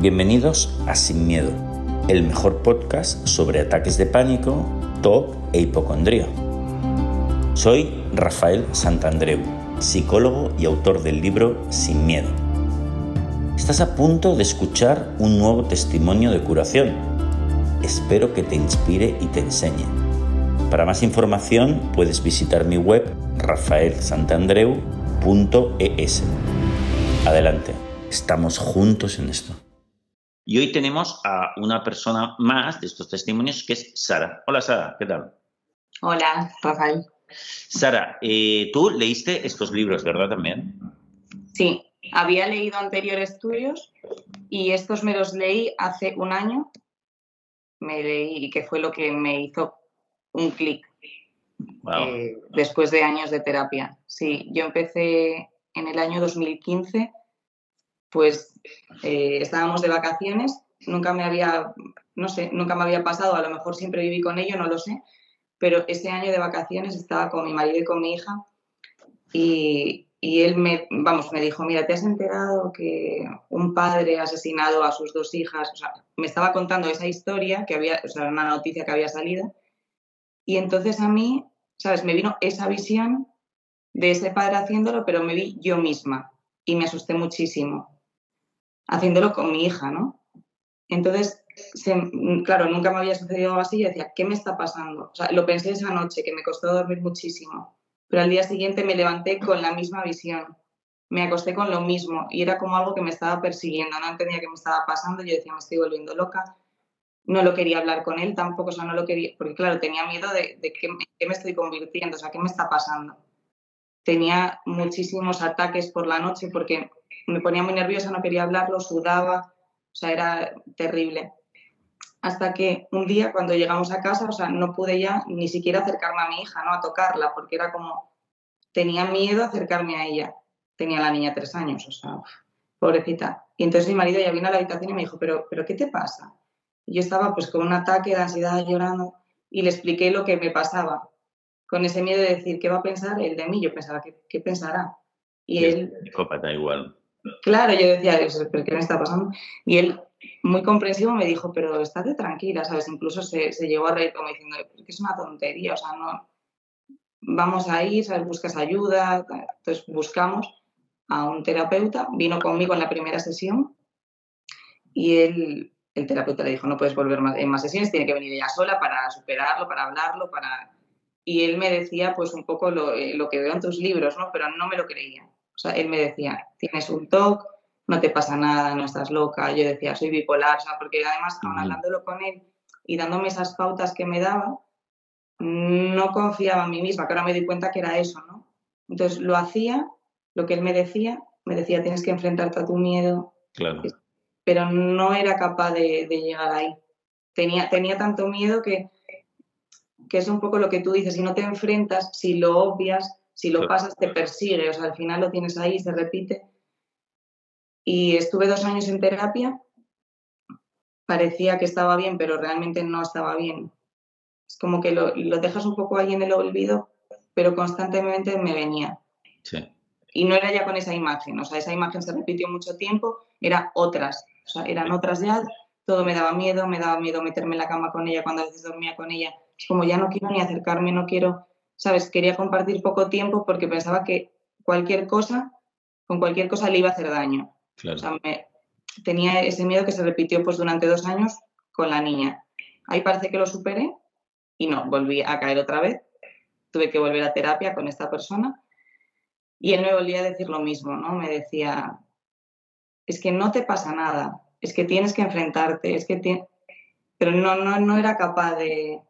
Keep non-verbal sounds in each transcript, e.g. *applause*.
Bienvenidos a Sin Miedo, el mejor podcast sobre ataques de pánico, TOC e hipocondría. Soy Rafael Santandreu, psicólogo y autor del libro Sin Miedo. Estás a punto de escuchar un nuevo testimonio de curación. Espero que te inspire y te enseñe. Para más información puedes visitar mi web rafaelsantandreu.es. Adelante, estamos juntos en esto. Y hoy tenemos a una persona más de estos testimonios que es Sara. Hola Sara, ¿qué tal? Hola, Rafael. Sara, eh, tú leíste estos libros, ¿verdad también? Sí, había leído anteriores estudios y estos me los leí hace un año. Me leí y que fue lo que me hizo un clic eh, después de años de terapia. Sí, yo empecé en el año 2015 pues eh, estábamos de vacaciones, nunca me había, no sé, nunca me había pasado, a lo mejor siempre viví con ello, no lo sé, pero ese año de vacaciones estaba con mi marido y con mi hija y, él me, vamos, me dijo, mira, ¿te has enterado que un padre ha asesinado a sus dos hijas? O sea, me estaba contando esa historia, que había, o sea, una noticia que había salido, y entonces a mí, ¿sabes? Me vino esa visión de ese padre haciéndolo, pero me vi yo misma y me asusté muchísimo haciéndolo con mi hija, ¿no? Entonces, claro, nunca me había sucedido algo así y decía, ¿qué me está pasando? O sea, lo pensé esa noche, que me costó dormir muchísimo, pero al día siguiente me levanté con la misma visión, me acosté con lo mismo y era como algo que me estaba persiguiendo, no entendía qué me estaba pasando, yo decía, me estoy volviendo loca, no lo quería hablar con él tampoco, o sea, no lo quería, porque claro, tenía miedo de, de qué, me estoy convirtiendo, o sea, qué me está pasando. Tenía muchísimos ataques por la noche porque me ponía muy nerviosa, no quería hablarlo, sudaba, o sea, era terrible. Hasta que un día cuando llegamos a casa, o sea, no pude ya ni siquiera acercarme a mi hija, ¿no? A tocarla, porque era como, tenía miedo acercarme a ella. Tenía la niña tres años, o sea, pobrecita. Y entonces mi marido ya vino a la habitación y me dijo, pero, pero ¿qué te pasa? Y yo estaba pues con un ataque de ansiedad llorando y le expliqué lo que me pasaba, con ese miedo de decir, ¿qué va a pensar él de mí? Yo pensaba, ¿qué, qué pensará? Y él... Psicópata igual. Claro, yo decía, ¿pero qué me está pasando? Y él, muy comprensivo, me dijo, pero estate tranquila, ¿sabes? Incluso se, se llegó a reír como diciendo, que es una tontería, o sea, no, vamos a ir, ¿sabes? Buscas ayuda, entonces buscamos a un terapeuta, vino conmigo en la primera sesión y él, el terapeuta le dijo, no puedes volver más, en más sesiones, tiene que venir ella sola para superarlo, para hablarlo, para... Y él me decía, pues, un poco lo, eh, lo que veo en tus libros, ¿no? Pero no me lo creía. O sea, él me decía, tienes un TOC, no te pasa nada, no estás loca. Yo decía, soy bipolar, o sea, porque además, hablándolo con él y dándome esas pautas que me daba, no confiaba en mí misma, que ahora me di cuenta que era eso, ¿no? Entonces lo hacía, lo que él me decía, me decía, tienes que enfrentarte a tu miedo. Claro. Pero no era capaz de, llegar ahí. Tenía, tenía tanto miedo que, que es un poco lo que tú dices, si no te enfrentas, si lo obvias, si lo pasas te persigue, o sea, al final lo tienes ahí, se repite. Y estuve dos años en terapia, parecía que estaba bien, pero realmente no estaba bien. Es como que lo, dejas un poco ahí en el olvido, pero constantemente me venía. Sí. Y no era ya con esa imagen, o sea, esa imagen se repitió mucho tiempo, era otras, o sea, eran otras ya, todo me daba miedo, me daba miedo meterme en la cama con ella cuando a veces dormía con ella. Es como ya no quiero ni acercarme, no quiero ¿sabes? Quería compartir poco tiempo porque pensaba que cualquier cosa, con cualquier cosa le iba a hacer daño. Claro. O sea, me, tenía ese miedo que se repitió pues durante dos años con la niña. Ahí parece que lo superé y no, volví a caer otra vez. Tuve que volver a terapia con esta persona y él me volvía a decir lo mismo, ¿no? Me decía, es que no te pasa nada, es que tienes que enfrentarte, es que pero no, no, no era capaz de,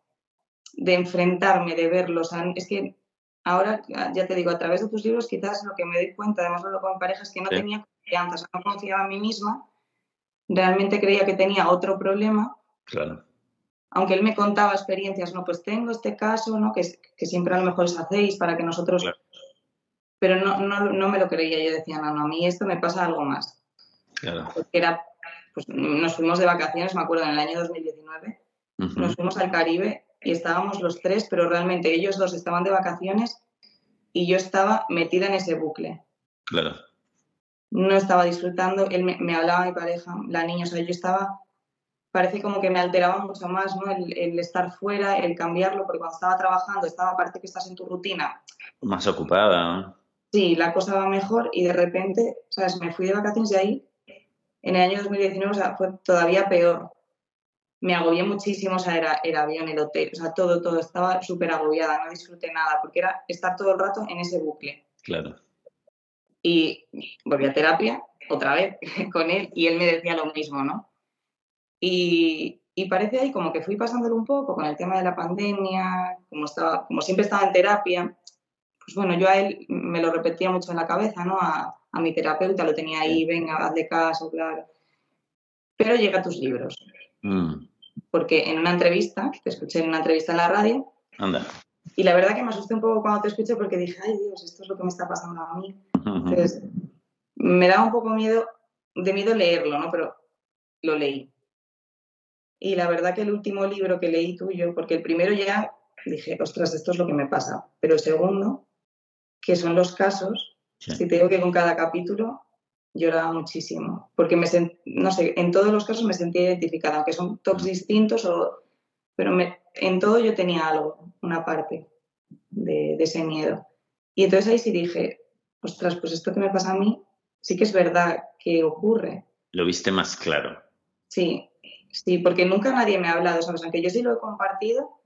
de enfrentarme, de verlos. es que ahora, ya te digo, a través de tus libros quizás lo que me doy cuenta, además lo con pareja, es que no tenía confianza, no confiaba en mí misma, realmente creía que tenía otro problema. Claro. Aunque él me contaba experiencias, no, pues tengo este caso, ¿no? Que, que siempre a lo mejor os hacéis para que nosotros... Pero no, no, no, me lo creía, yo decía, no, no, a mí esto me pasa algo más. Claro. Porque era, pues nos fuimos de vacaciones, me acuerdo, en el año 2019, nos fuimos al Caribe y estábamos los tres, pero realmente ellos dos estaban de vacaciones y yo estaba metida en ese bucle. Claro. no estaba disfrutando, él me, hablaba mi pareja, la niña, o sea, yo estaba, parece como que me alteraba mucho más, ¿no? El, estar fuera, el cambiarlo, porque cuando estaba trabajando, estaba, parece que estás en tu rutina. Más ocupada, ¿no? Sí, la cosa va mejor y de repente, ¿sabes? Me fui de vacaciones y ahí, en el año 2019, o sea, fue todavía peor. Me agobié muchísimo, o sea, era el avión, el hotel, o sea, todo, todo, estaba súper agobiada, no disfruté nada, porque era estar todo el rato en ese bucle. Claro. Y volví a terapia otra vez *laughs* con él y él me decía lo mismo, ¿no? Y, parece ahí como que fui pasándolo un poco con el tema de la pandemia, como, estaba, como siempre estaba en terapia, pues bueno, yo a él me lo repetía mucho en la cabeza, ¿no? A, mi terapeuta lo tenía ahí, venga, hazle caso, claro. Pero llega a tus libros. Mm. Porque en una entrevista, te escuché en una entrevista en la radio, Anda. Y la verdad que me asusté un poco cuando te escuché porque dije, ay Dios, esto es lo que me está pasando a mí. Entonces, me da un poco miedo, de miedo leerlo, ¿no? Pero lo leí. Y la verdad que el último libro que leí tuyo, porque el primero ya dije, ostras, esto es lo que me pasa. Pero el segundo, que son los casos, si te digo que con cada capítulo lloraba muchísimo, porque me no sé, en todos los casos me sentía identificada, aunque son tops distintos, o, pero me, en todo yo tenía algo, una parte de, ese miedo. Y entonces ahí sí dije, ostras, pues esto que me pasa a mí, sí que es verdad que ocurre. Lo viste más claro. Sí, sí, porque nunca nadie me ha hablado, ¿sabes? Aunque yo sí lo he compartido,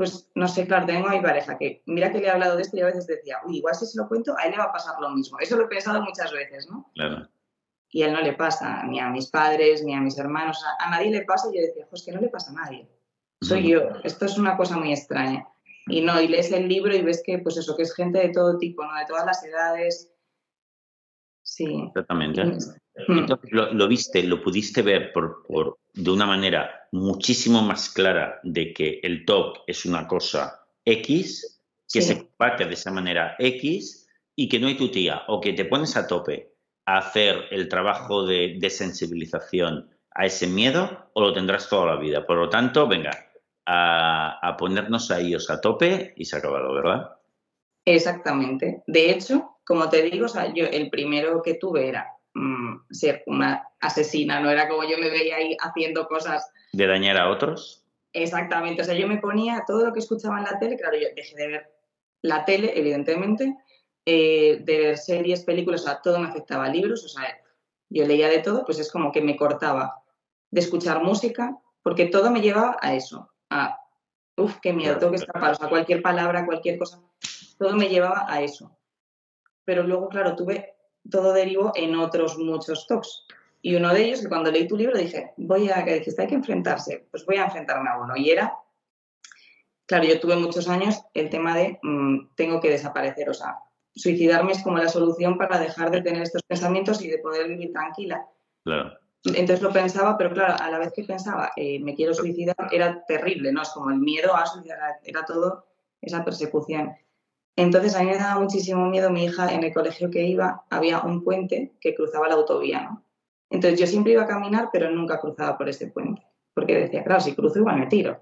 pues no sé, claro, tengo a mi pareja que mira que le he hablado de esto y a veces decía, uy, igual si se lo cuento, a él le va a pasar lo mismo. Eso lo he pensado muchas veces, ¿no? Claro. Y a él no le pasa, ni a mis padres, ni a mis hermanos, a nadie le pasa y yo decía, pues que no le pasa a nadie soy yo. Esto es una cosa muy extraña. Y no, y lees el libro y ves que, pues eso, que es gente de todo tipo, ¿no? De todas las edades. Sí. Exactamente. Mm. Entonces, lo, viste, lo pudiste ver por, por, de una manera muchísimo más clara de que el TOC es una cosa X, que se comparte de esa manera X y que no hay tu tía o que te pones a tope a hacer el trabajo de desensibilización a ese miedo o lo tendrás toda la vida. Por lo tanto, venga, a, ponernos a ellos a tope y se ha acabado, ¿verdad? Exactamente. De hecho, como te digo, yo el primero que tuve era mm, ser una asesina, no era como yo me veía ahí haciendo cosas. ¿De dañar a otros? Exactamente. O sea, yo me ponía todo lo que escuchaba en la tele, claro, yo dejé de ver la tele, evidentemente, eh, de ver series, películas, o sea, todo me afectaba. Libros, o sea, yo leía de todo, pues es como que me cortaba de escuchar música, porque todo me llevaba a eso, a, uff, qué miedo, tengo que escapar, o sea, cualquier palabra, cualquier cosa, todo me llevaba a eso. Pero luego, claro, tuve, todo derivó en otros muchos talks. Y uno de ellos, que cuando leí tu libro dije, voy a, que dijiste, hay que enfrentarse, pues voy a enfrentarme a uno. Y era, claro, yo tuve muchos años el tema de, mm, tengo que desaparecer, o sea, suicidarme es como la solución para dejar de tener estos pensamientos y de poder vivir tranquila. Claro. Entonces lo pensaba, pero claro, a la vez que pensaba, eh, me quiero suicidar, era terrible, ¿no? Es como el miedo a suicidar, era todo esa persecución. Entonces a mí me daba muchísimo miedo, mi hija en el colegio que iba, había un puente que cruzaba la autovía, ¿no? Entonces yo siempre iba a caminar, pero nunca cruzaba por ese puente, porque decía, claro, si cruzo igual me tiro.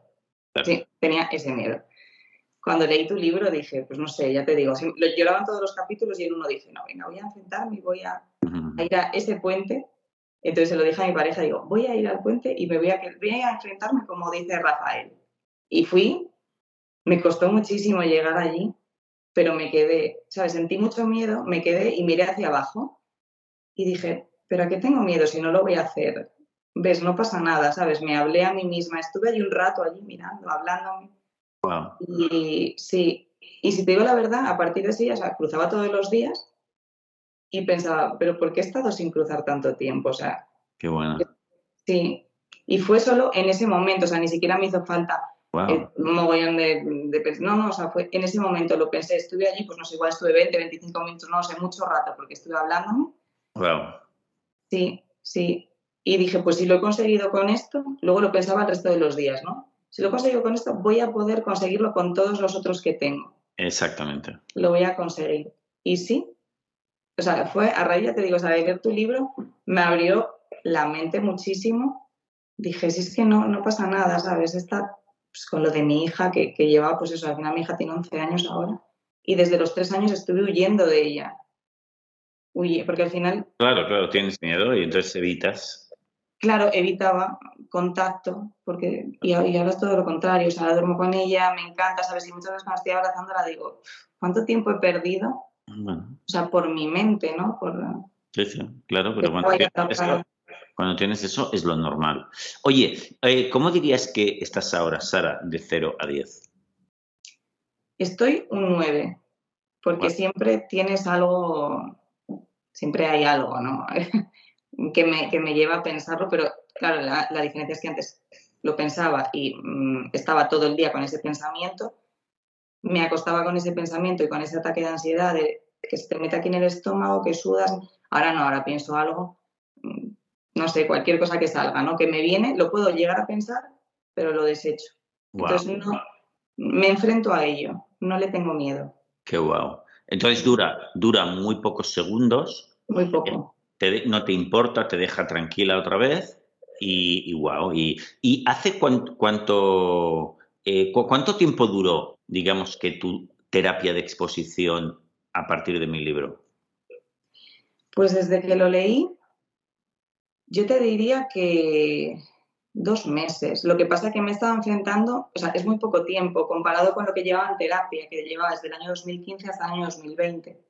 Sí, tenía ese miedo. Cuando leí tu libro dije, pues no sé, ya te digo, lo lloraban todos los capítulos y en uno dije, no, venga, voy a enfrentarme y voy a, a ir a ese puente entonces se lo dije a mi pareja, digo, voy a ir al puente y me voy a, voy a enfrentarme como dice Rafael. Y fui, me costó muchísimo llegar allí, pero me quedé, ¿sabes? Sentí mucho miedo, me quedé y miré hacia abajo y dije, ¿pero a qué tengo miedo si no lo voy a hacer? ¿Ves? No pasa nada, ¿sabes? Me hablé a mí misma, estuve allí un rato allí mirando, hablándome. Wow. Y sí, y si te digo la verdad, a partir de ese día, o sea, cruzaba todos los días y pensaba, pero ¿por qué he estado sin cruzar tanto tiempo? O sea, qué bueno. Sí, y fue solo en ese momento, o sea, ni siquiera me hizo falta un mogollón de, No, no, o sea, fue en ese momento lo pensé, estuve allí, pues no sé, igual estuve 20, 25 minutos, no sé, mucho rato, porque estuve hablándome. Wow. Sí, sí. Y dije, pues si lo he conseguido con esto, luego lo pensaba el resto de los días, ¿no? Si lo he conseguido con esto, voy a poder conseguirlo con todos los otros que tengo. Exactamente. Lo voy a conseguir. Y sí, o sea, fue a raíz, ya te digo, o sea, de leer tu libro me abrió la mente muchísimo. Dije, si es que no, no pasa nada, ¿sabes? Está pues, con lo de mi hija, que, que lleva, pues eso, al final mi hija tiene 11 años ahora, y desde los 3 años estuve huyendo de ella. huye, porque al final... Claro, claro, tienes miedo y entonces evitas. Claro, evitaba contacto, porque y, ahora es todo lo contrario, o sea, duermo con ella, me encanta, ¿sabes? Y muchas veces cuando estoy abrazándola digo, ¿cuánto tiempo he perdido? O sea, por mi mente, ¿no? Por, sí, sí, claro, pero eso, cuando tienes, eso, es lo normal. Oye, eh, ¿cómo dirías que estás ahora, Sara, de 0 a 10? Estoy un 9, porque siempre tienes algo, siempre hay algo, ¿no? *laughs* que, me, que me lleva a pensarlo, pero claro, la, diferencia es que antes lo pensaba y mm, estaba todo el día con ese pensamiento, me acostaba con ese pensamiento y con ese ataque de ansiedad de que se te mete aquí en el estómago, que sudas, ahora no, ahora pienso algo, mm, no sé, cualquier cosa que salga, ¿no? Que me viene, lo puedo llegar a pensar, pero lo desecho. Entonces no, me enfrento a ello, no le tengo miedo. Qué guau. Entonces dura, dura muy pocos segundos. Muy poco no te importa, te deja tranquila otra vez y, wow. Y, hace cuánto, eh, cuánto tiempo duró, digamos, que tu terapia de exposición a partir de mi libro? Pues desde que lo leí, yo te diría que dos meses. Lo que pasa es que me he estado enfrentando, o sea, es muy poco tiempo comparado con lo que llevaba en terapia, que llevaba desde el año 2015 hasta el año 2020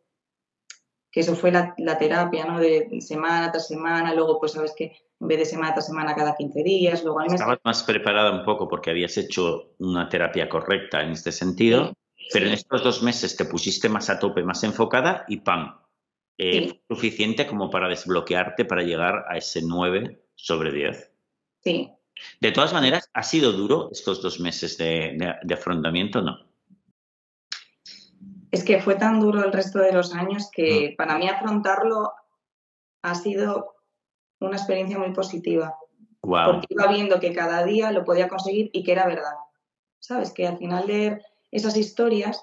que eso fue la, terapia, ¿no? De semana tras semana, luego pues sabes que en vez de semana tras semana cada 15 días, luego al mes... Estabas más preparada un poco porque habías hecho una terapia correcta en este sentido, pero en estos dos meses te pusiste más a tope, más enfocada y ¡pam! Eh, suficiente como para desbloquearte para llegar a ese 9 sobre 10. Sí. De todas maneras, ¿ha sido duro estos dos meses de, de, de afrontamiento? No es que fue tan duro el resto de los años que mm. para mí afrontarlo ha sido una experiencia muy positiva. Porque iba viendo que cada día lo podía conseguir y que era verdad. ¿Sabes? Que al final leer esas historias,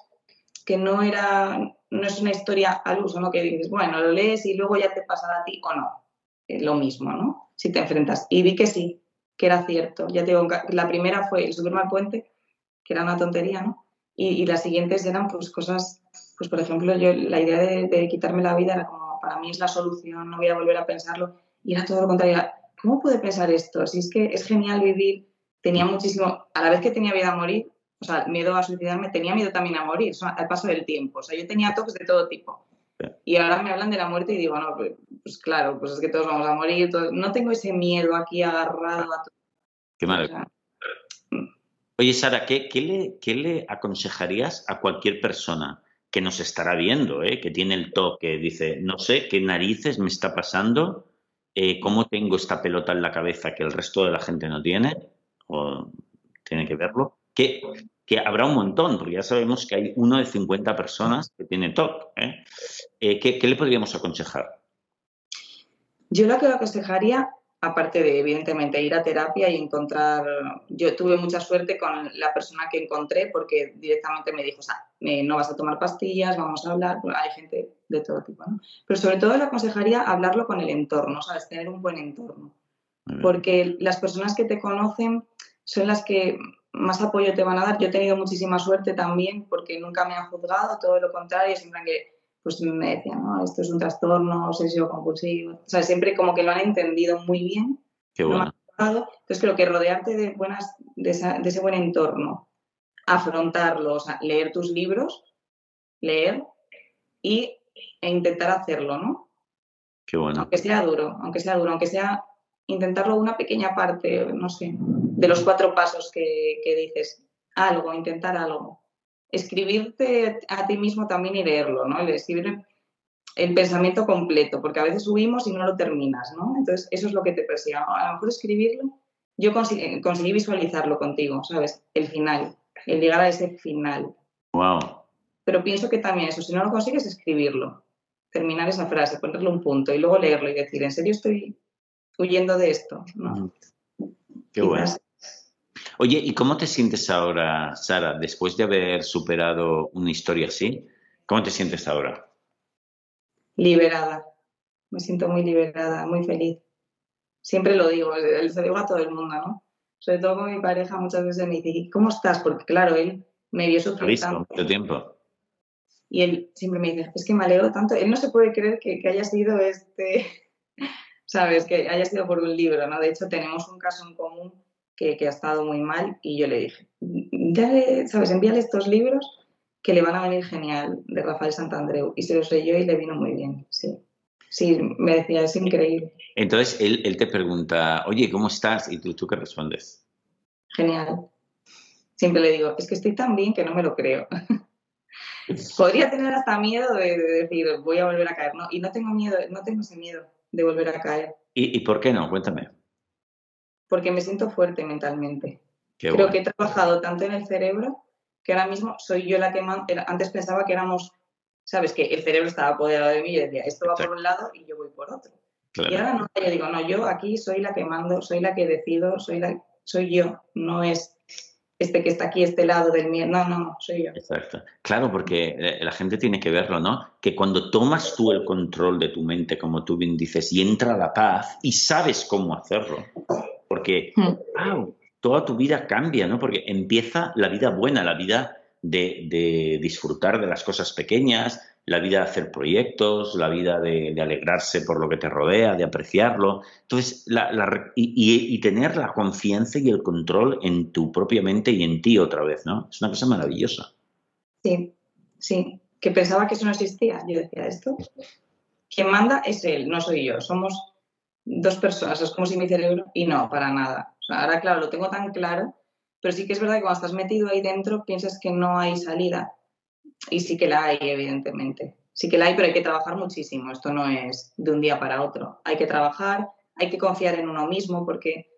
que no era, no es una historia al uso, ¿no? Que dices, bueno, lo lees y luego ya te pasa a ti o no. Lo mismo, ¿no? Si te enfrentas. Y vi que sí, que era cierto. Ya te digo, la primera fue el subirme al puente, que era una tontería, ¿no? Y, las siguientes eran pues cosas, pues por ejemplo, yo la idea de, quitarme la vida era como, para mí es la solución, no voy a volver a pensarlo. Y era todo lo contrario. ¿Cómo puede pensar esto? Si es que es genial vivir, tenía muchísimo, a la vez que tenía miedo a morir, o sea, miedo a suicidarme, tenía miedo también a morir, al paso del tiempo. O sea, yo tenía toques de todo tipo. Y ahora me hablan de la muerte y digo, no, pues, pues claro, pues es que todos vamos a morir. No tengo ese miedo aquí agarrado a todo. Qué mal. Oye, Sara, ¿qué, le, aconsejarías a cualquier persona que nos estará viendo, eh, que tiene el toque, dice, no sé qué narices me está pasando, eh, cómo tengo esta pelota en la cabeza que el resto de la gente no tiene, o tiene que verlo? Que, que habrá un montón, porque ya sabemos que hay uno de 50 personas que tiene TOC. ¿eh? ¿qué, ¿Qué le podríamos aconsejar? Yo lo que aconsejaría aparte de, evidentemente, ir a terapia y encontrar, yo tuve mucha suerte con la persona que encontré porque directamente me dijo, o sea, no vas a tomar pastillas, vamos a hablar, hay gente de todo tipo, ¿no? Pero sobre todo le aconsejaría hablarlo con el entorno, ¿sabes? Tener un buen entorno. Porque las personas que te conocen son las que más apoyo te van a dar. Yo he tenido muchísima suerte también porque nunca me han juzgado, todo lo contrario, siempre que pues me decían, no, esto es un trastorno obsesivo compulsivo. O sea, siempre como que lo han entendido muy bien. Qué bueno. Entonces creo que rodearte de, buenas, de, ese buen entorno, afrontarlo, o sea, leer tus libros, leer y, e intentar hacerlo, ¿no? Qué bueno. Aunque sea duro, aunque sea duro, aunque sea intentarlo una pequeña parte, no sé, de los cuatro pasos que, que dices, algo, intentar algo escribirte a ti mismo también y leerlo, ¿no? El escribir el pensamiento completo, porque a veces subimos y no lo terminas, ¿no? Entonces, eso es lo que te persigue. A lo mejor escribirlo, yo conseguí, visualizarlo contigo, ¿sabes? El final, el llegar a ese final. Wow. Pero pienso que también eso, si no lo consigues, escribirlo, terminar esa frase, ponerle un punto y luego leerlo y decir, ¿en serio estoy huyendo de esto? ¿no? Qué bueno. Oye, ¿y cómo te sientes ahora, Sara, después de haber superado una historia así? ¿Cómo te sientes ahora? Liberada. Me siento muy liberada, muy feliz. Siempre lo digo, se lo digo a todo el mundo, ¿no? Sobre todo con mi pareja muchas veces me dice, ¿cómo estás? Porque claro, él me vio sufrir tanto. mucho tiempo. Y él siempre me dice, es que me alegro tanto. Él no se puede creer que, haya sido este, *laughs* ¿sabes? Que haya sido por un libro, ¿no? De hecho, tenemos un caso en común que, ha estado muy mal y yo le dije, ya ¿sabes? Envíale estos libros que le van a venir genial de Rafael Santandreu. Y se los leyó y le vino muy bien, sí. Sí, me decía, es increíble. Entonces él, te pregunta, oye, ¿cómo estás? ¿Y tú, tú qué respondes? Genial. Siempre le digo, es que estoy tan bien que no me lo creo. *laughs* Podría tener hasta miedo de, decir, voy a volver a caer, ¿no? Y no tengo miedo, no tengo ese miedo de volver a caer. ¿Y, por qué no? Cuéntame. Porque me siento fuerte mentalmente. Creo que he trabajado tanto en el cerebro que ahora mismo soy yo la que antes pensaba que éramos, sabes, que el cerebro estaba apoderado de mí y decía, esto va por un lado y yo voy por otro. Y ahora no, yo digo, no, yo aquí soy la que mando, soy la que decido, soy la, soy yo, no es este que está aquí, este lado del mío. No, no, no, soy yo. Exacto. Claro, porque eh, la gente tiene que verlo, ¿no? Que cuando tomas tú el control de tu mente, como tú bien dices, y entra la paz y sabes cómo hacerlo, porque wow, hmm. toda tu vida cambia, ¿no? Porque empieza la vida buena, la vida de, de disfrutar de las cosas pequeñas, la vida de hacer proyectos, la vida de, alegrarse por lo que te rodea, de apreciarlo. Entonces, y, tener la confianza y el control en tu propia mente y en ti otra vez, ¿no? Es una cosa maravillosa. Sí, sí. Que pensaba que eso no existía. Yo decía esto. Quien manda es él, no soy yo. Somos dos personas. Es como si mi cerebro. Y no, para nada. ahora, claro, lo tengo tan claro. Pero sí que es verdad que cuando estás metido ahí dentro piensas que no hay salida y sí que la hay, evidentemente. Sí que la hay, pero hay que trabajar muchísimo. Esto no es de un día para otro. Hay que trabajar, hay que confiar en uno mismo, porque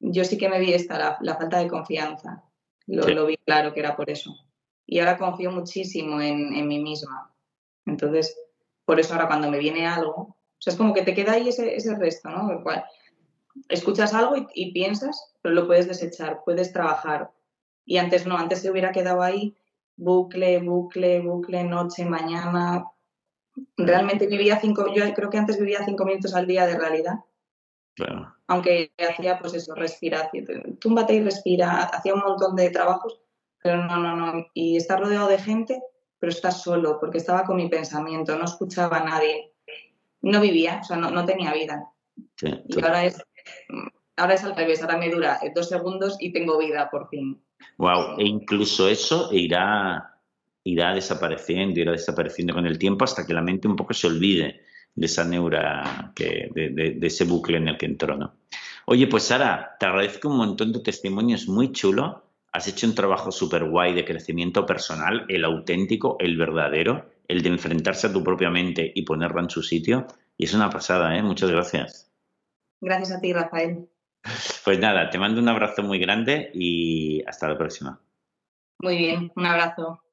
yo sí que me vi esta, la, falta de confianza. Lo, vi claro que era por eso. Y ahora confío muchísimo en, mí misma. Entonces, por eso ahora cuando me viene algo, o sea, es como que te queda ahí ese, ese resto, ¿no? El cual, escuchas algo y, y, piensas, pero lo puedes desechar, puedes trabajar. Y antes no, antes se hubiera quedado ahí bucle, bucle, bucle, noche, mañana. Realmente vivía cinco, yo creo que antes vivía cinco minutos al día de realidad. Aunque hacía pues eso, respiración, túmbate y respira, hacía un montón de trabajos, pero no, no, no. Y estar rodeado de gente, pero estás solo, porque estaba con mi pensamiento, no escuchaba a nadie. No vivía, o sea, no, tenía vida. y ahora es, ahora es al revés, ahora me dura dos segundos y tengo vida por fin. Wow, e incluso eso irá, irá desapareciendo, irá desapareciendo con el tiempo hasta que la mente un poco se olvide de esa neura, que, de, ese bucle en el que entró, ¿no? Oye, pues Sara, te agradezco un montón tu testimonio, es muy chulo. Has hecho un trabajo súper guay de crecimiento personal, el auténtico, el verdadero, el de enfrentarse a tu propia mente y ponerla en su sitio. Y es una pasada, ¿eh? Muchas gracias. Gracias a ti, Rafael. Pues nada, te mando un abrazo muy grande y hasta la próxima. Muy bien, un abrazo.